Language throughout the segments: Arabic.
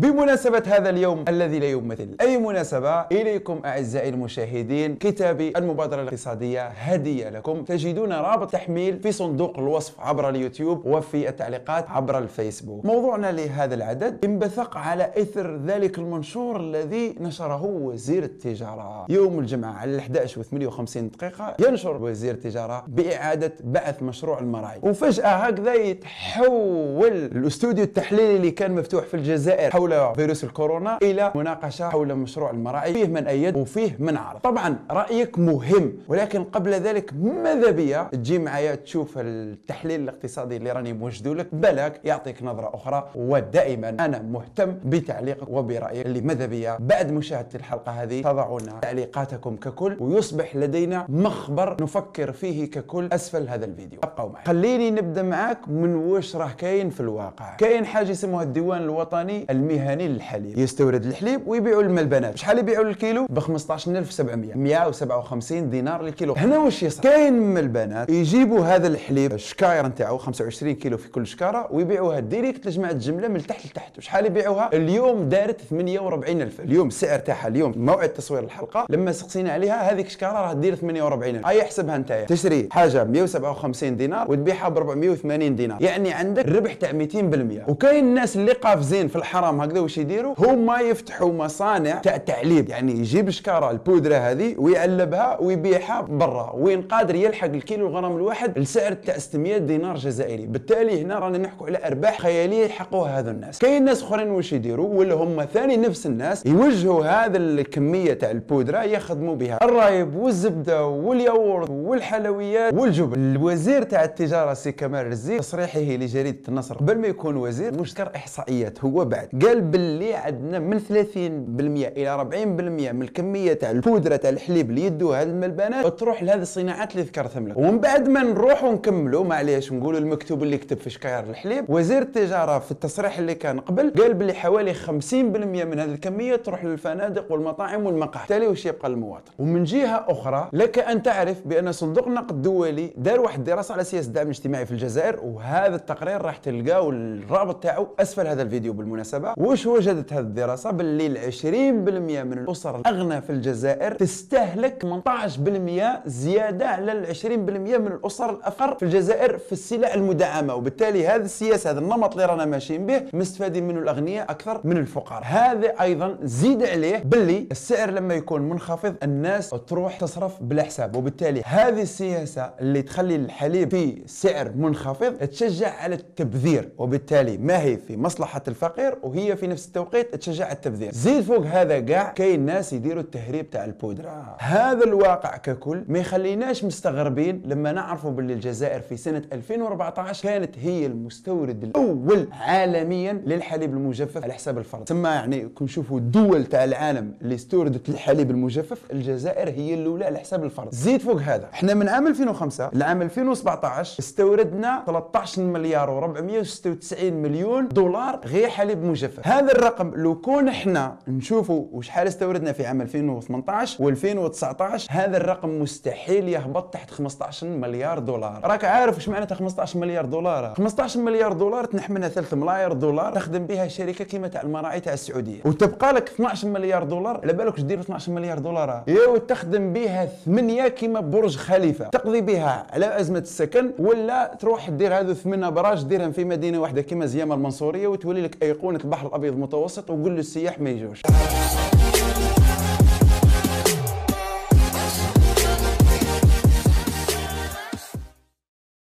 بمناسبة هذا اليوم الذي لا يمثل أي مناسبة؟ إليكم أعزائي المشاهدين كتابي المبادرة الاقتصادية هدية لكم. تجدون رابط تحميل في صندوق الوصف عبر اليوتيوب وفي التعليقات عبر الفيسبوك. موضوعنا لهذا العدد انبثق على إثر ذلك المنشور الذي نشره وزير التجارة. يوم الجمعة على 11 و 58 دقيقة ينشر وزير التجارة بإعادة بعث مشروع المراعي. وفجأة هكذا يتحول الأستوديو التحليلي اللي كان مفتوح في الجزائر حول فيروس الكورونا إلى مناقشة حول مشروع المراعي فيه من أيد وفيه من عارض طبعا رأيك مهم ولكن قبل ذلك ماذا بيا؟ تجي معايا تشوف التحليل الاقتصادي اللي راني موجده لك. بالك يعطيك نظرة أخرى ودائما أنا مهتم بتعليقك وبرأيك. اللي ماذا بيا؟ بعد مشاهدة الحلقة هذه تضعون تعليقاتكم ككل ويصبح لدينا مخبر نفكر فيه ككل أسفل هذا الفيديو. أبقوا معي. خليني نبدأ معاك من واش راه كاين في الواقع. كاين حاجة اسمها الديوان الوطني المهني. للحليب يستورد الحليب ويبيعوا للملبنات. شحال يبيعوا الكيلو ب 15700 157 دينار للكيلو. هنا واش يصير؟ كاين ملبنات يجيبوا هذا الحليب الشكاير نتاعو 25 كيلو في كل شكارة ويبيعوها direct لجماعة الجملة من تحت لتحت. وشحال يبيعوها؟ اليوم دارت 48000 اليوم السعر تاعها اليوم موعد تصوير الحلقة لما سقسينا عليها هذيك شكاره راه دير 48000 اي احسبها انت تشري حاجة 157 دينار وتبيعها ب 480 دينار. يعني عندك ربح تاع 200% وكاين الناس اللي قافزين في الحرام هكذا واش يديروا؟ هما يفتحوا مصانع تاع تعليب يعني يجيب الشكاره البودرة هذه ويعلبها ويبيعها برا. وين قادر يلحق الكيلو غرام الواحد لسعر تاع 600 دينار جزائري. بالتالي هنا رانا نحكوا على أرباح خيالية يحققوها هذو الناس. كاين ناس أخرين واش يديروا؟ ولا هم ثاني نفس الناس يوجهوا هذا الكمية تاع البودرة يخدموا بها. الرايب والزبدة والياورت والحلويات والجبن. الوزير تاع التجارة سي كمال رزي تصريحه لجريدة النصر. قبل ما يكون وزير مش ذكر إحصائيات هو بعد. قال باللي عندنا من 30% إلى 40% من الكمية تاع البودرة تاع الحليب اللي يدوها هاد الملبنات تروح لهذه الصناعات اللي ذكرتهم لك. ومن بعد ما نروحوا نكملوا معليش نقولوا المكتوب اللي كتب في شكاير الحليب. وزير التجارة في التصريح اللي كان قبل قال باللي حوالي 50% من هذه الكمية تروح للفنادق والمطاعم والمقاهي بالتالي واش يبقى للمواطن ومن جهة أخرى لك أن تعرف بأن صندوق النقد الدولي دار واحد الدراسة على سياسة الدعم الاجتماعي في الجزائر وهذا التقرير راح تلقاو الرابط تاعو أسفل هذا الفيديو بالمناسبة. واش وجدت هذه الدراسه باللي 20% من الأسر الأغنى في الجزائر تستهلك 18% زيادة على ال 20% من الأسر الافقر في الجزائر في السلع المدعمه وبالتالي هذه السياسة هذا النمط اللي رانا ماشيين به مستفادين منه الأغنياء أكثر من الفقراء. هذا أيضا زيد عليه باللي السعر لما يكون منخفض الناس تروح تصرف بلا حساب. وبالتالي هذه السياسة اللي تخلي الحليب في سعر منخفض تشجع على التبذير. وبالتالي ما هي في مصلحة الفقير؟ وهي في نفس التوقيت تشجع التبذير. زيد فوق هذا كاع كاين ناس يديروا التهريب تاع البودرة. هذا الواقع ككل ما يخليناش مستغربين لما نعرفوا باللي الجزائر في سنة 2014 كانت هي المستورد الأول عالميا للحليب المجفف على حساب الفرد. ثم يعني كون نشوفوا الدول تاع العالم اللي استوردت الحليب المجفف الجزائر هي الأولى على حساب الفرد. زيد فوق هذا. إحنا من عام 2005 لعام 2017 استوردنا 13 مليار و496 مليون دولار غير حليب مجفف. هذا الرقم لو كون إحنا نشوفوا وشحال استوردنا في عام 2018 و2019 هذا الرقم مستحيل يهبط تحت 15 مليار دولار. راك عارف واش معناتها 15 مليار دولار؟ 15 مليار دولار تنحملها منها 3 ملاير دولار تخدم بها شركة كيما تاع المراعي تاع السعودية. وتبقى لك 12 مليار دولار على بالك واش دير 12 مليار دولار؟ يو تخدم بها 8 كيما برج خليفة. تقضي بها على أزمة السكن ولا تروح دير هذو ثمن أبراج ديرهم في مدينة واحدة كيما زيامة المنصورية وتولي لك أيقونة البحر الأبيض المتوسط وقول للسياح ما يجوش.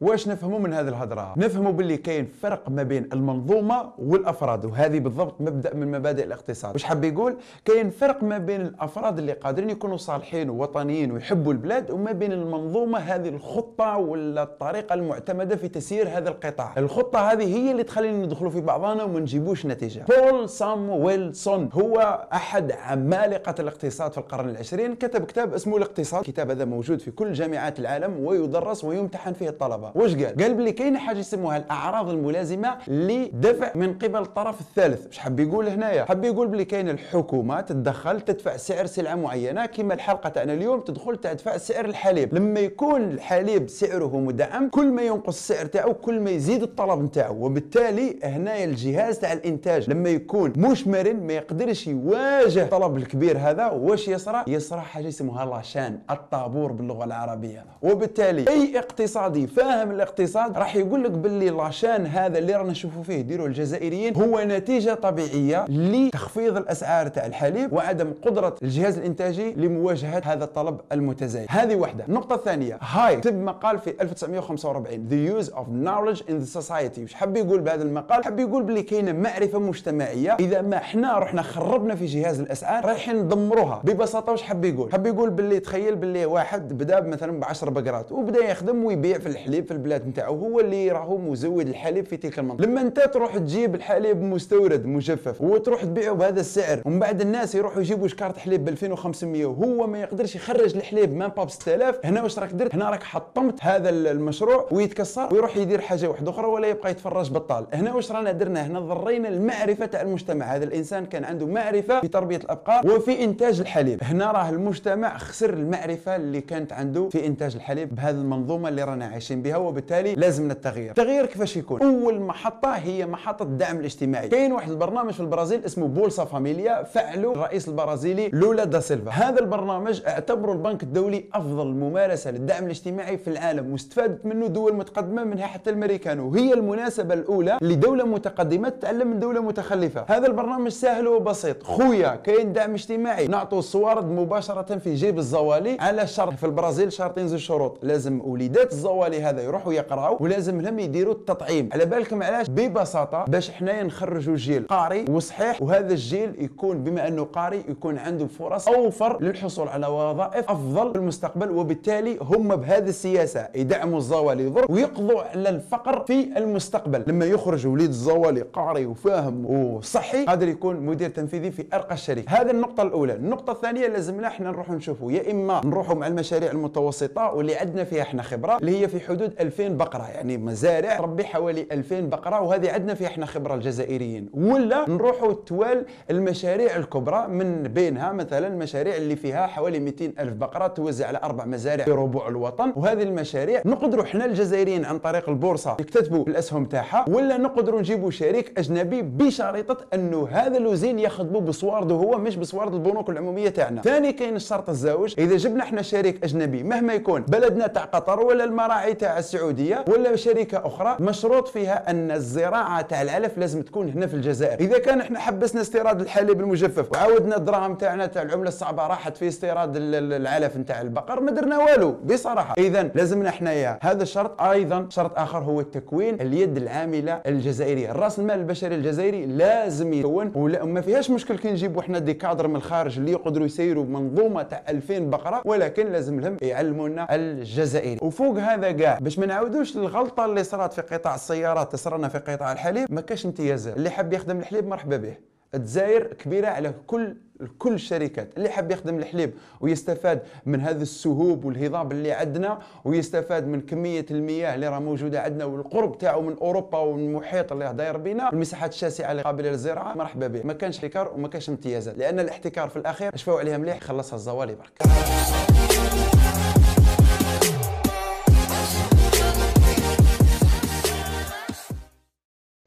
واش نفهموا من هذه الهضرة؟ نفهموا باللي كاين فرق ما بين المنظومة والأفراد وهذه بالضبط مبدأ من مبادئ الاقتصاد. واش حاب يقول؟ كاين فرق ما بين الأفراد اللي قادرين يكونوا صالحين ووطنيين ويحبوا البلاد وما بين المنظومة هذه الخطة ولا الطريقة المعتمدة في تسيير هذا القطاع. الخطة هذه هي اللي تخلينا ندخلوا في بعضنا وما نجيبوش نتيجة. بول سامويلسون هو أحد عمالقة الاقتصاد في القرن العشرين كتب كتاب اسمه الاقتصاد. الكتاب هذا موجود في كل جامعات العالم ويدرس ويمتحن فيه الطلبة. واش قال؟ قال بلي كاينة حاجة يسموها الأعراض الملازمة لدفع من قبل الطرف الثالث. واش حاب يقول هنايا؟ حاب يقول بلي كاين الحكومة تتدخل تدفع سعر سلعة معينة كما الحلقة تاعنا اليوم تدخل تدفع سعر الحليب. لما يكون الحليب سعره مدعم كل ما ينقص السعر تاعو كل ما يزيد الطلب نتاعو. وبالتالي هنايا الجهاز تاع الإنتاج لما يكون مش مرن ما يقدرش يواجه الطلب الكبير هذا واش يصرى يصرى حاجة يسموها لاشان الطابور باللغة العربية. وبالتالي أي اقتصادي فاهم الاقتصاد راح يقول لك باللي لاشان هذا اللي رانا نشوفوا فيه يديروا الجزائريين هو نتيجة طبيعية لتخفيض الأسعار تاع الحليب وعدم قدرة الجهاز الإنتاجي لمواجهة هذا الطلب المتزايد. هذه واحدة النقطه الثانية هاي كتب مقال في 1945 The use of knowledge in the society. وش حب يقول بهذا المقال؟ حب يقول باللي كاينة معرفة مجتمعية. إذا ما إحنا رحنا خربنا في جهاز الأسعار رايحين ندمروها ببساطة وش حب يقول؟ حب يقول باللي تخيل باللي واحد بدأ مثلا ب 10 بقرات وبدأ يخدم ويبيع في الحليب في البلاد نتاعو هو اللي راهو مزود الحليب في تلك المنطقة. لما انت تروح تجيب الحليب مستورد مجفف وتروح تبيعه بهذا السعر ومن بعد الناس يروحوا يجيبوا شكارة حليب ب 2500 وهو ما يقدرش يخرج الحليب ما ب 6000 هنا واش راك درت؟ هنا راك حطمت هذا المشروع ويتكسر ويروح يدير حاجة واحدة أخرى ولا يبقى يتفرج بطال هنا واش رانا درنا؟ هنا ضرينا المعرفة تاع المجتمع. هذا الإنسان كان عنده معرفة في تربية الأبقار وفي إنتاج الحليب. هنا راه المجتمع خسر المعرفة اللي كانت عنده في إنتاج الحليب بهذه المنظومة اللي رانا عايشين بها. وبالتالي لازمنا التغيير التغيير كيفاش يكون؟ أول محطة هي محطة الدعم الاجتماعي. كاين واحد البرنامج في البرازيل اسمه Bolsa Família فعله الرئيس البرازيلي لولا دا سيلفا. هذا البرنامج اعتبره البنك الدولي أفضل ممارسة للدعم الاجتماعي في العالم واستفادت منه دول متقدمة منها حتى الامريكان وهي المناسبة الأولى لدولة متقدمة تتعلم من دولة متخلفة. هذا البرنامج سهل وبسيط. خويا كاين دعم اجتماعي. نعطوا الصوارد مباشرة في جيب الزوالي على شرط. في البرازيل شرطين زوج شروط لازم وليدات الزوالي هذا يروحوا يقراوا ولازم لهم يديروا التطعيم. على بالكم علاش؟ ببساطة باش حنايا نخرجوا جيل قاري وصحيح وهذا الجيل يكون بما أنه قاري يكون عنده فرص أوفر للحصول على وظائف أفضل في المستقبل وبالتالي هم بهذه السياسة يدعموا الزوالي ويقضوا على الفقر في المستقبل. لما يخرج وليد الزوالي قاري وفاهم وصحي قادر يكون مدير تنفيذي في أرقى الشركات هذه النقطة الأولى. النقطة الثانية لازمنا إحنا نروحوا نشوفوا. يا إما نروحوا مع المشاريع المتوسطة واللي عندنا فيها إحنا خبرة اللي هي في حدود 2000 بقرة يعني مزارع تربي حوالي 2000 بقرة وهذه عندنا فيها إحنا خبرة الجزائريين. ولا نروحوا توال المشاريع الكبرى من بينها مثلا المشاريع اللي فيها حوالي 200 ألف بقرة توزع على أربع مزارع في ربوع الوطن. وهذه المشاريع نقدروا إحنا الجزائريين عن طريق البورصة يكتتبوا الأسهم تاعها ولا نقدروا نجيبوا شريك أجنبي بشريطة أنه هذا الوزين يخدموا بصوارده هو مش بصوارد البنوك العمومية تاعنا. ثاني كاين الشرط الزاوج إذا جبنا إحنا شريك أجنبي مهما يكون بلدنا تاع قطر ولا المراعي تاع السعودية ولا شركة أخرى مشروط فيها أن الزراعة تاع العلف لازم تكون هنا في الجزائر. إذا كان إحنا حبسنا استيراد الحليب المجفف وعاودنا الدراهم تاعنا تاع العملة الصعبة راحت في استيراد العلف نتاع البقر ما درنا والو بصراحة. اذا لازمنا حنايا هذا الشرط أيضا شرط آخر هو التكوين اليد العاملة الجزائرية. الراس المال البشري الجزائري لازم يكون وما فيهاش مشكل كي نجيبوا إحنا دي كادر من الخارج اللي يقدروا يسيروا منظومه تاع 2000 بقرة ولكن لازم لهم يعلمونا الجزائري. وفوق هذا كاع باش ما نعاودوش الغلطه اللي صارت في قطاع السيارات تصرنا في قطاع الحليب ما كاش امتيازات اللي حاب يخدم الحليب مرحبا به. الجزائر كبيرة على كل كل الشركات. اللي حاب يخدم الحليب ويستفاد من هذا السهوب والهضاب اللي عندنا ويستفاد من كمية المياه اللي راه موجودة عندنا والقرب تاعو من أوروبا ومن المحيط اللي داير بينا المساحات الشاسعة اللي قابلة للزراعة مرحبا به. ما كانش احتكار وما كانش امتيازات لأن الاحتكار في الأخير شفاو عليها مليح خلصها الزوالي برك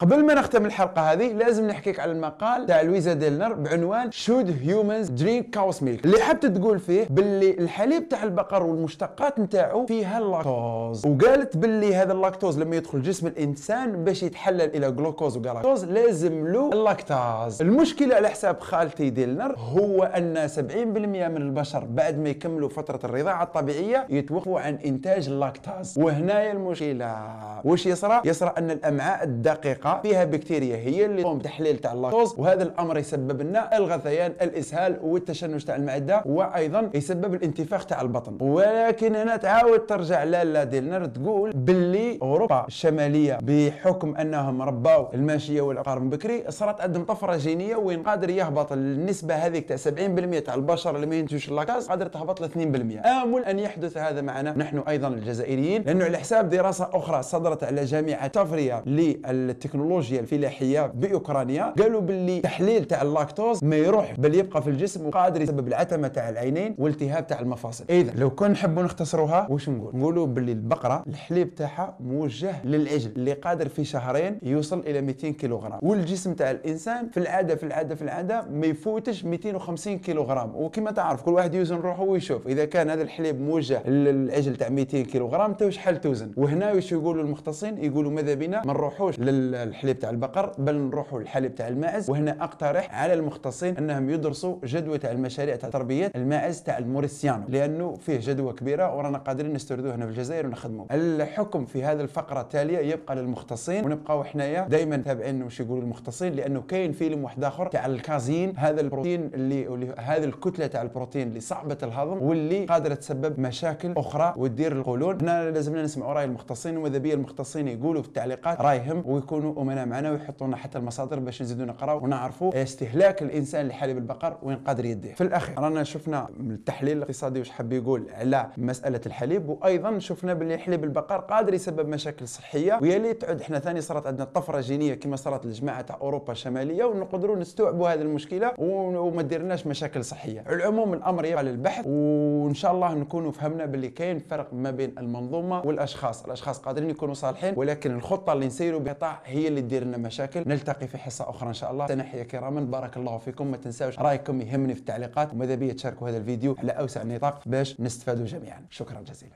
قبل ما نختم الحلقة هذه لازم نحكيك على المقال تاع لويزا ديلنر بعنوان Should humans drink cow's milk اللي حبت تقول فيه باللي الحليب تاع البقر والمشتقات نتاعو فيها اللاكتوز وقالت باللي هذا اللاكتوز لما يدخل جسم الإنسان باش يتحلل إلى جلوكوز وجلاكتوز لازم له اللاكتاز المشكلة على حساب خالتي ديلنر هو أن 70% من البشر بعد ما يكملوا فترة الرضاعة الطبيعية يتوقفوا عن إنتاج اللاكتاز. وهنايا المشكلة. واش يصرى؟ يصرى أن الأمعاء الدقيقة فيها بكتيريا هي اللي تقوم بتحليل تاع اللاكتوز. وهذا الأمر يسبب لنا الغثيان الإسهال والتشنج تاع المعدة وأيضا يسبب الانتفاخ تاع البطن. ولكن هنا تعاود ترجع لالا ديلنر تقول باللي أوروبا الشمالية بحكم أنهم رباو الماشية والأبقار من بكري صارت عندهم طفرة جينية وين قادر يهبط النسبة هذيك تاع 70% تاع البشر اللي ما ينتجوش اللاكتاز قادر تهبط ل 2% آمل أن يحدث هذا معنا نحن أيضا الجزائريين لأنه على حساب دراسة أخرى صدرت على جامعه تافريا للتكنولوجيا الفلاحيه بأوكرانيا. قالوا باللي تحليل تاع اللاكتوز ما يروح بل يبقى في الجسم وقادر يسبب العتمة تاع العينين والتهاب تاع المفاصل. إذا لو كان نحبوا نختصروها واش نقول؟ نقولوا باللي البقرة الحليب تاعها موجه للعجل اللي قادر في شهرين يوصل إلى 200 كيلوغرام. والجسم تاع الإنسان في العادة في العادة في العادة ما يفوتش 250 كيلوغرام. وكما تعرف كل واحد يوزن روحه ويشوف. إذا كان هذا الحليب موجه للعجل تاع 200 كيلوغرام انت واش حال توزن؟ وهنا واش يقولوا المختصين؟ يقولوا ماذا بينا؟ ما نروحوش للحليب تاع البقر بل نروحوا للحليب تاع الماعز. وهنا أقترح على المختصين أنهم يدرسوا جدوى تاع المشاريع تاع تربية الماعز تاع الموريسيانو لأنه فيه جدوى كبيرة ورانا قادرين نستوردوه هنا في الجزائر ونخدموه. الحكم في هذه الفقرة التالية يبقى للمختصين ونبقاو حنايا دائما تابعين واش يقولوا المختصين لأنه كاين فيلم واحد آخر تاع الكازين هذا البروتين اللي هذه الكتلة تاع البروتين اللي صعبه الهضم واللي قادرة تسبب مشاكل أخرى وتدير القولون. هنا لازمنا نسمعوا رأي المختصين وماذا بيا المختصين يقولوا في التعليقات رأيهم ويكونوا امناء معنا ويحطوا لنا حتى المصادر باش نزيدوا نقراو ونعرفوا استهلاك الإنسان لحليب البقر وين قادر يديه. في الأخير رانا شفنا التحليل الاقتصادي واش حاب يقول على مسألة الحليب وأيضا شفنا باللي حليب البقر قادر يسبب مشاكل صحية ويا ليت تعود. إحنا ثاني صارت عندنا طفرة جينية كما صارت لجماعة تاع أوروبا الشمالية ونقدروا نستوعبوا هذه المشكلة وما ديرناش مشاكل صحية. على العموم الأمر يبقى للبحث وإن شاء الله نكونوا فهمنا باللي كاين فرق ما بين المنظومة والأشخاص. الأشخاص قادرين يكونوا صالحين ولكن الخطة اللي نسيروا بها هي اللي تدير لنا مشاكل. نلتقي في حصة أخرى إن شاء الله. تنحيا كراما. بارك الله فيكم. ما تنساوش رايكم يهمني في التعليقات. وماذا بيا تشاركوا هذا الفيديو على أوسع نطاق باش نستفادوا جميعا. شكرا جزيلا.